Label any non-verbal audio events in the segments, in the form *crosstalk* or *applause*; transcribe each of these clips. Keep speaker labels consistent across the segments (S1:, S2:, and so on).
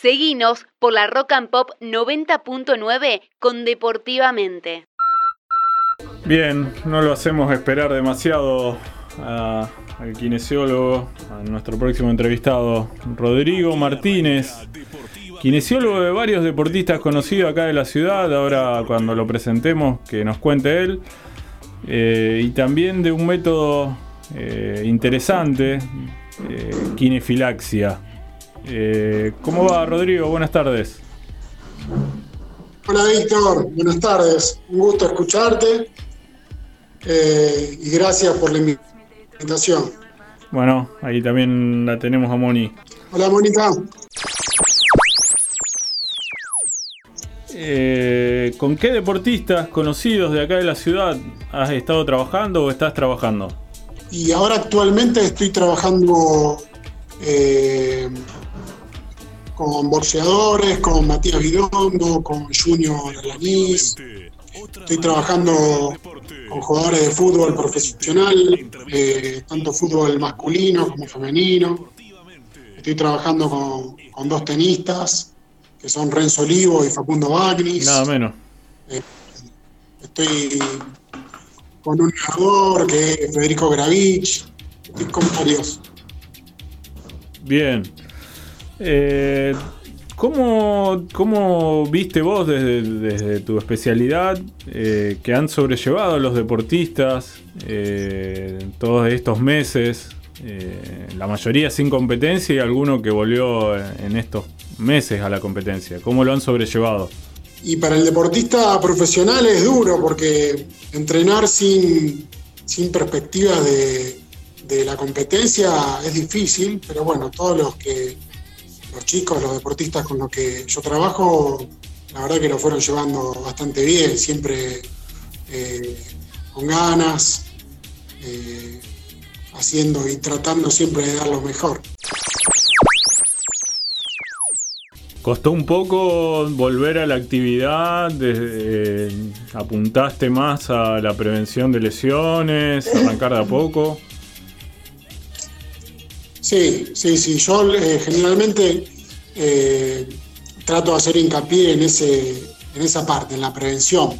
S1: Seguinos por la Rock and Pop 90.9 con Deportivamente.
S2: Bien, no lo hacemos esperar demasiado al kinesiólogo, a nuestro próximo entrevistado, Rodrigo Martínez, kinesiólogo de varios deportistas conocidos acá de la ciudad, ahora cuando lo presentemos que nos cuente él, eh, y también de un método eh, interesante, eh, kinefilaxia. ¿Cómo va Rodrigo? Buenas tardes.
S3: Hola Víctor, buenas tardes. Un gusto escucharte y gracias por la invitación.
S2: Bueno, ahí también la tenemos a Moni.
S3: Hola Mónica.
S2: Eh, ¿Con qué deportistas conocidos de acá de la ciudad has estado trabajando o estás trabajando?
S3: Y ahora actualmente estoy trabajando eh, con boxeadores, con Matías Vidondo, con Junior Alanis. Estoy trabajando con jugadores de fútbol profesional, eh, tanto fútbol masculino como femenino. Estoy trabajando con, con dos tenistas que son Renzo Olivo y Facundo Bagnis.
S2: Nada menos.
S3: Eh, estoy con un narrador que es Federico Gravich, y con varios.
S2: Bien. Eh, ¿cómo, viste vos desde, tu especialidad eh, que han sobrellevado los deportistas todos estos meses? la mayoría sin competencia y alguno que volvió en estos meses a la competencia. ¿Cómo lo han sobrellevado?
S3: Y para el deportista profesional es duro porque entrenar sin, sin perspectivas de, la competencia es difícil, pero bueno, todos los que los chicos, los deportistas con los que yo trabajo, la verdad que lo fueron llevando bastante bien, siempre eh, con ganas, eh, haciendo y tratando siempre de dar lo mejor.
S2: ¿Costó un poco volver a la actividad? Eh, ¿Apuntaste más a la prevención de lesiones? ¿Arrancar de a poco?
S3: Sí, sí, sí. Yo eh, generalmente eh, trato de hacer hincapié en, ese, en esa parte, en la prevención,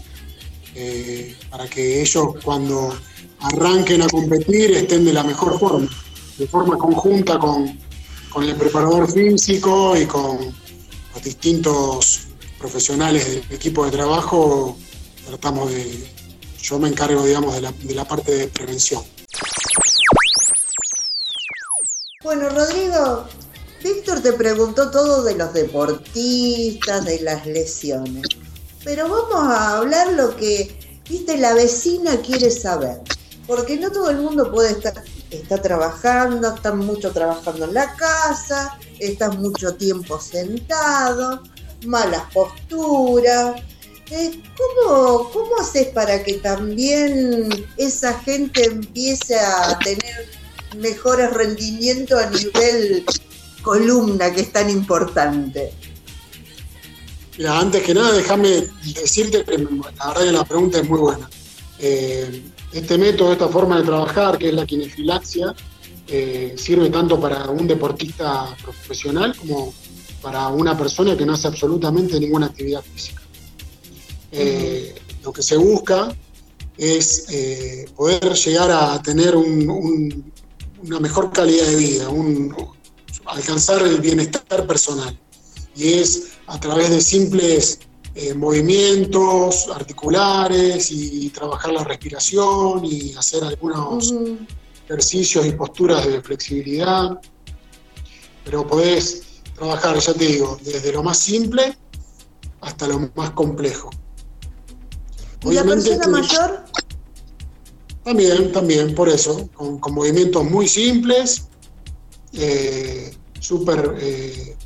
S3: para que ellos cuando arranquen a competir estén de la mejor forma, de forma conjunta con, con el preparador físico y con distintos profesionales del equipo de trabajo tratamos de, yo me encargo, digamos, de la, de la parte de prevención.
S4: Bueno, Rodrigo, Víctor te preguntó todo de los deportistas, de las lesiones, pero vamos a hablar lo que, viste, la vecina quiere saber, porque no todo el mundo puede estar, está trabajando, están mucho trabajando en la casa, estás mucho tiempo sentado, malas posturas. Eh, ¿cómo, ¿Cómo haces para que también esa gente empiece a tener mejores rendimientos a nivel columna, que es tan importante?
S3: Mira, antes que nada, déjame decirte que la verdad que la pregunta es muy buena. Eh, este método, esta forma de trabajar, que es la kinefilaxia, eh, sirve tanto para un deportista profesional como para una persona que no hace absolutamente ninguna actividad física. Eh, lo que se busca es poder llegar a tener una mejor calidad de vida, alcanzar el bienestar personal. Y es a través de simples movimientos articulares y trabajar la respiración y hacer algunos ejercicios y posturas de flexibilidad, pero podés trabajar, ya te digo, desde lo más simple hasta lo más complejo.
S4: ¿Y la persona mayor?
S3: También, también, por eso, con, movimientos muy simples, eh, súper eh,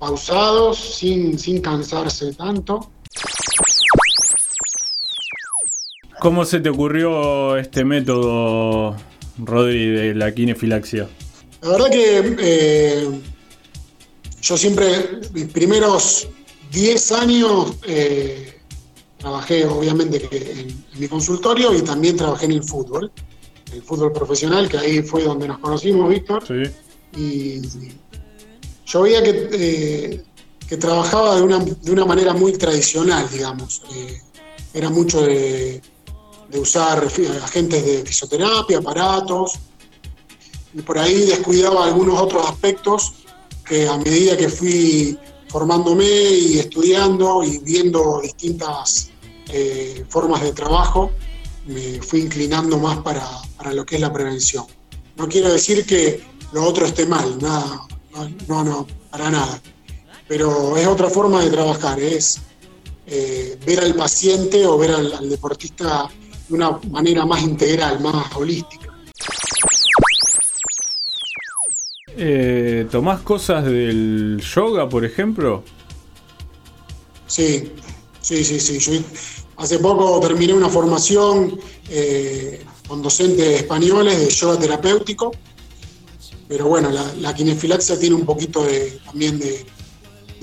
S3: pausados, sin, sin cansarse tanto.
S2: ¿Cómo se te ocurrió este método, Rodri, de la kinefilaxia?
S3: La verdad que eh, yo siempre, mis primeros 10 años, eh, trabajé obviamente en, mi consultorio y también trabajé en el fútbol, el fútbol profesional, que ahí fue donde nos conocimos, Víctor.
S2: Sí.
S3: Y yo veía que eh, que trabajaba de una, de una manera muy tradicional, digamos. Eh, era mucho de, de usar agentes de fisioterapia, aparatos, y por ahí descuidaba algunos otros aspectos que a medida que fui formándome y estudiando y viendo distintas eh, formas de trabajo, me fui inclinando más para, para, lo que es la prevención. No quiero decir que lo otro esté mal, nada, no, no, para nada. Pero es otra forma de trabajar, es eh, ver al paciente o ver al, al deportista de una manera más integral, más holística.
S2: Eh, ¿Tomás cosas del yoga, por ejemplo?
S3: Sí, sí, sí, sí. Yo hace poco terminé una formación eh, con docentes españoles de yoga terapéutico, pero bueno, la, la kinefilaxia tiene un poquito de, también de,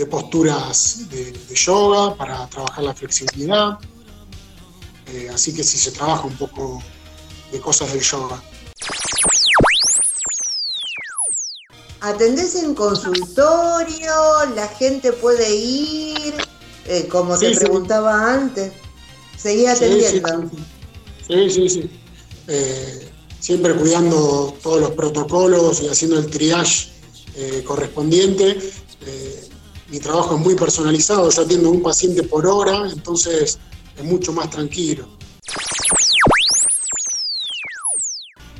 S3: posturas de, de, yoga para trabajar la flexibilidad, eh, así que sí se trabaja un poco de cosas del yoga.
S4: ¿Atendés en consultorio? ¿La gente puede ir? Eh, como sí, te sí. preguntaba antes. ¿Seguí atendiendo?
S3: Sí, sí, sí. Eh, siempre cuidando todos los protocolos y haciendo el triage eh, correspondiente. Eh, mi trabajo es muy personalizado, yo atiendo a un paciente por hora, entonces es mucho más tranquilo.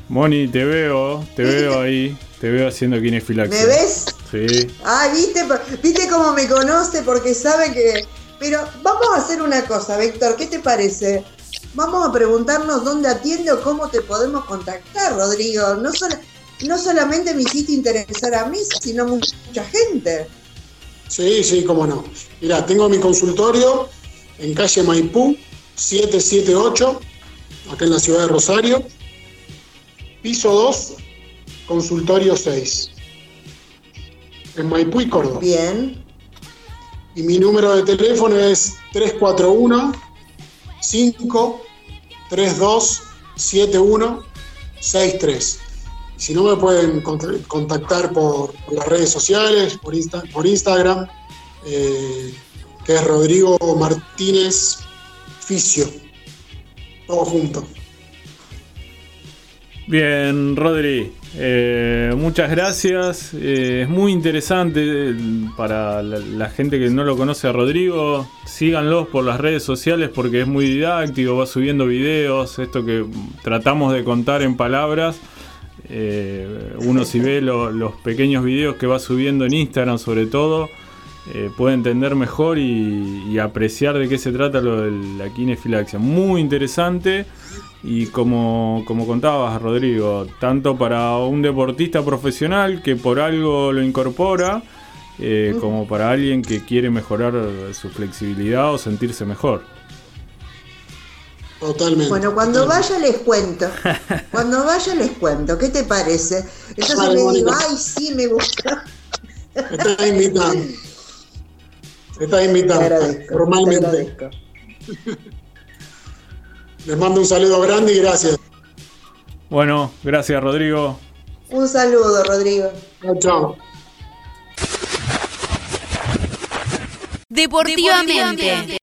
S2: Moni, te veo, te veo ahí. Te veo haciendo kinefilaxia.
S4: ¿Me ves?
S2: Sí.
S4: Ah, ¿viste? ¿Viste cómo me conoce? Porque sabe que... Pero vamos a hacer una cosa, Víctor, ¿qué te parece? Vamos a preguntarnos dónde atiende o cómo te podemos contactar, Rodrigo. No, no solamente me hiciste interesar a mí, sino mucha gente.
S3: Sí, sí, cómo no. Mira, tengo mi consultorio en calle Maipú, 778, acá en la ciudad de Rosario. Piso 2, consultorio 6. En Maipú y Córdoba.
S4: Bien.
S3: Y mi número de teléfono es 341 5 32 71 63. Si no me pueden contactar por, las redes sociales, por, Insta, Instagram, eh, que es Rodrigo Martínez Ficio. Todo junto.
S2: Bien, Rodri, eh, muchas gracias. Eh, es muy interesante para la, gente que no lo conoce a Rodrigo. Síganlos por las redes sociales porque es muy didáctico, va subiendo videos, esto que tratamos de contar en palabras. Eh, uno si ve lo, los pequeños videos que va subiendo en Instagram sobre todo, eh, puede entender mejor y, y, apreciar de qué se trata lo de la kinefilaxia. Muy interesante. Y como, como contabas, Rodrigo, tanto para un deportista profesional que por algo lo incorpora, eh, como para alguien que quiere mejorar su flexibilidad o sentirse mejor.
S3: Totalmente.
S4: Bueno, cuando
S3: totalmente.
S4: vaya les cuento. *laughs* Cuando vaya les cuento. ¿Qué te parece? Entonces
S3: Vale,
S4: le digo, ay, sí, me gusta.
S3: Invitando. *laughs* Estás
S4: Te
S3: invitando.
S4: agradezco. Te
S3: Formalmente.
S4: agradezco. *laughs*
S3: Les mando un saludo grande y gracias.
S2: Bueno, gracias Rodrigo.
S4: Un saludo, Rodrigo.
S3: Chao, chao.
S1: Deportivamente.